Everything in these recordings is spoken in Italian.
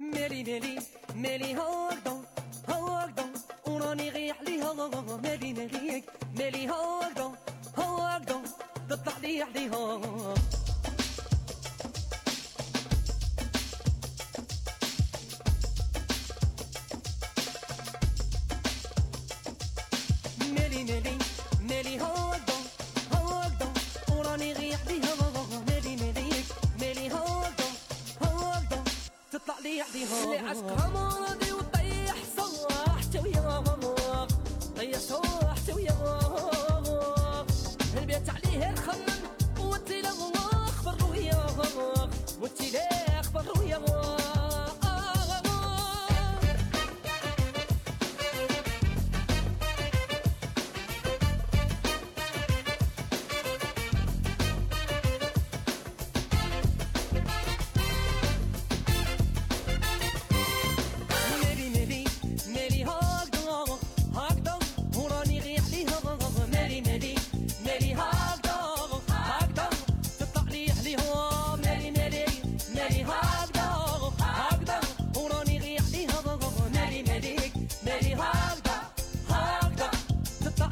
مالي مالي مالي هاكدا هاكدا وراني غيح ليها مالي مالي مالي هاكدا هاكدا تطلع لي عليها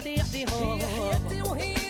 the, the home.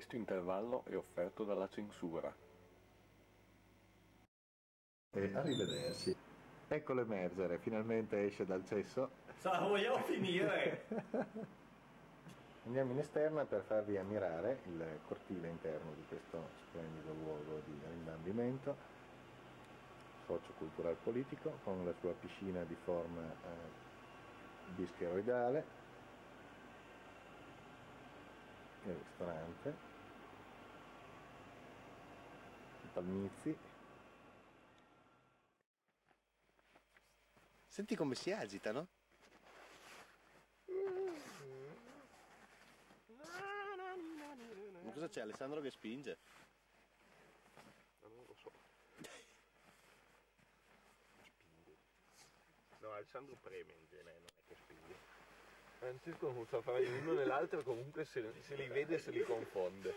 Questo intervallo è offerto dalla censura. e arrivederci. Eccolo emergere, finalmente esce dal cesso. Sa, vogliamo finire? Andiamo in esterna per farvi ammirare il cortile interno di questo splendido luogo di rimbambimento socio-cultural politico con la sua piscina di forma eh, bischeroidale il ristorante i palmizi Senti come si agitano? Ma cosa c'è Alessandro che spinge? Non lo so. Spinge. No, Alessandro preme in genere, non è che spinge. Francesco non sa fare l'uno nell'altro, comunque se, se li vede se li confonde.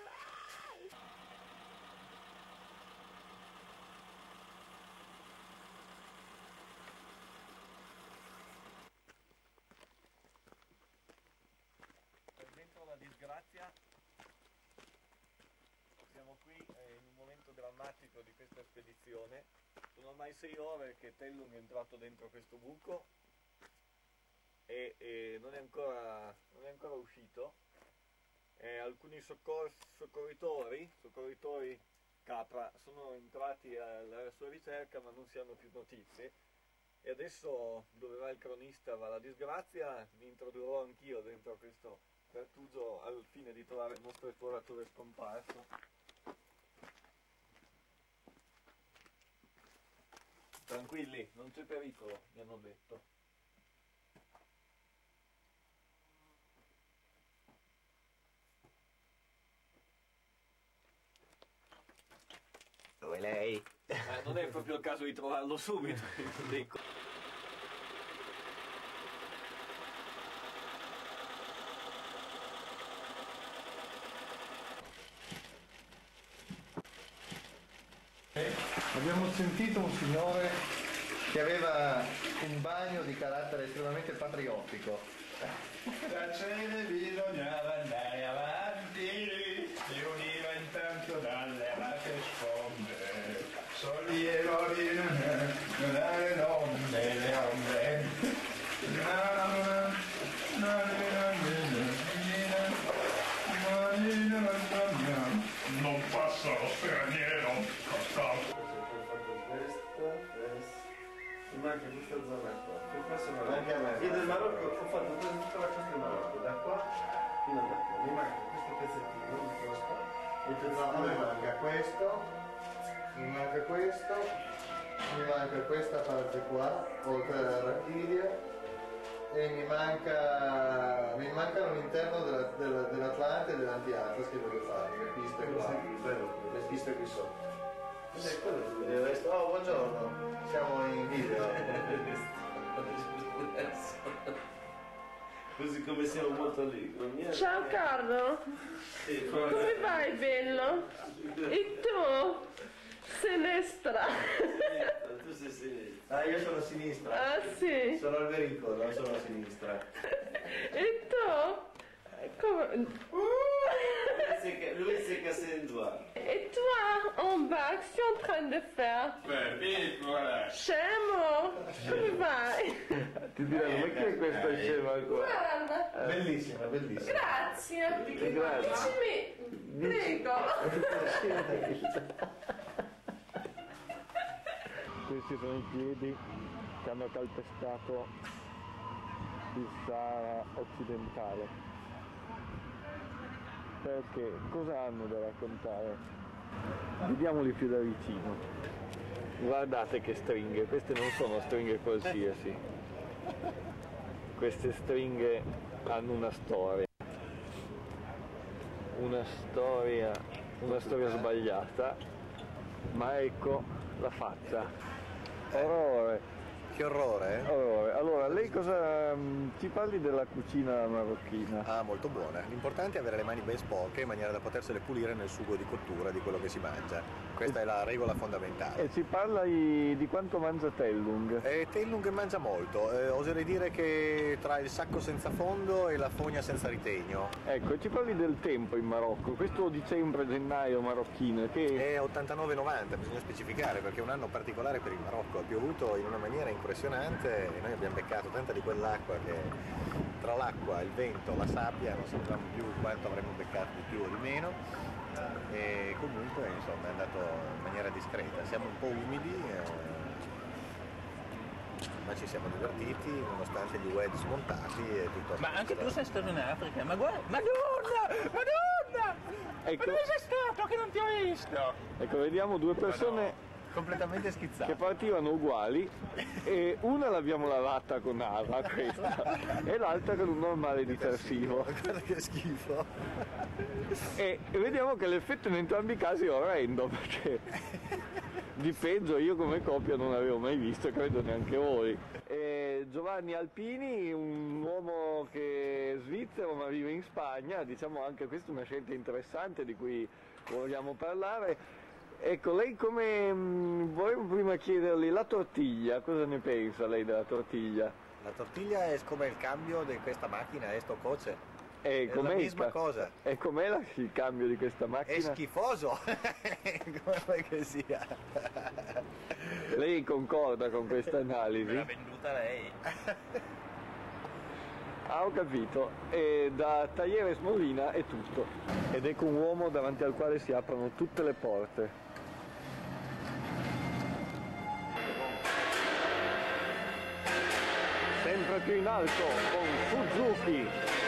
Dentro la disgrazia siamo qui eh, in un momento drammatico di questa spedizione. Sono ormai sei ore che Tellum è entrato dentro questo buco e, e non, è ancora, non è ancora uscito. Eh, alcuni soccor- soccorritori, soccorritori capra, sono entrati alla sua ricerca ma non si hanno più notizie. E adesso dove va il cronista va la disgrazia, mi introdurrò anch'io dentro questo pertugio al fine di trovare il nostro esploratore scomparso. Tranquilli, non c'è pericolo, mi hanno detto. Dove lei? Eh, non è proprio il caso di trovarlo subito, dico. Abbiamo sentito un signore che aveva un bagno di carattere estremamente patriottico. Da cene bisognava andare avanti, si univa intanto dalle amate sponde, sollievo di Mi questa zona qua. Che passa Anche a me. Io del Marocco ho fatto tutta la costa del Marocco, da qua fino a qua. Mi manca questo pezzettino, questo qua. Il No, a me pezzettino manca questo, mi manca questo, mi manca questa parte qua, oltre alla Rachidia, e mi manca mi mancano l'interno della, della, dell'Atlante e dell'Antiatlas che voglio fare, le piste qua, le piste qui sotto. Oh, buongiorno, siamo in video. Così come siamo molto lì. Ciao Carlo, Sì, come vai bello? E tu? Sinistra. Tu sei sinistra. Ah, io sono sinistra. Ah sì. Sono al Verico, non sono a sinistra. E tu? Come... Beh, piccola! Scemo, come vai? Ti direi, ma che è questa scema qua? Guarda, Bellissima, bellissima. grazie. Grazie. Dicimi, prego. Questi sono i piedi che hanno calpestato il Sahara occidentale. Perché? Cosa hanno da raccontare? Vediamoli più da vicino. Guardate che stringhe, queste non sono stringhe qualsiasi. Queste stringhe hanno una storia. Una storia, una storia sbagliata, ma ecco la faccia. Orrore, Che orrore, eh? orrore. Allora, lei cosa mm, ci parli della cucina marocchina? Ah, molto buona. L'importante è avere le mani ben sporche in maniera da potersele pulire nel sugo di cottura di quello che si mangia. Questa è la regola fondamentale. E ci parla di, di quanto mangia Tellung. E Tellung mangia molto, eh, oserei dire che tra il sacco senza fondo e la fogna senza ritegno. Ecco, ci parli del tempo in Marocco, questo dicembre-gennaio marocchino, che È 89-90, bisogna specificare perché è un anno particolare per il Marocco, ha piovuto in una maniera impressionante e noi abbiamo beccato tanta di quell'acqua che tra l'acqua, il vento, la sabbia non sapevamo più quanto avremmo beccato di più o di meno e comunque insomma è andato in maniera discreta, siamo un po' umidi eh, ma ci siamo divertiti nonostante gli wedge smontati e tutto Ma anche tu sei stato in Africa, ma guarda, Madonna, Madonna! Ecco. Ma dove sei stato che non ti ho visto? ecco, vediamo due persone completamente che schizzato. partivano uguali e una l'abbiamo lavata con Ara, questa, e l'altra con un normale detersivo. Guarda che schifo. E e vediamo che l'effetto in entrambi i casi è orrendo perché di peggio io come coppia non avevo mai visto, credo neanche voi. E Giovanni Alpini, un uomo che è svizzero ma vive in Spagna, diciamo anche questa è una scelta interessante di cui vogliamo parlare. Ecco, lei come mh, vorremmo prima chiedergli la tortiglia, cosa ne pensa lei della tortiglia? La tortiglia è come il cambio di questa macchina, è sto coce. E È la com'è il misma ca- cosa. E com'è la- il cambio di questa È macchina? schifoso, come vuoi che sia. Lei concorda con questa Me analisi? l'ha venduta lei. Ah, ho capito. E da Tagliere Smolina è tutto. Ed ecco un uomo davanti al quale si aprono tutte le porte. In alto con Suzuki.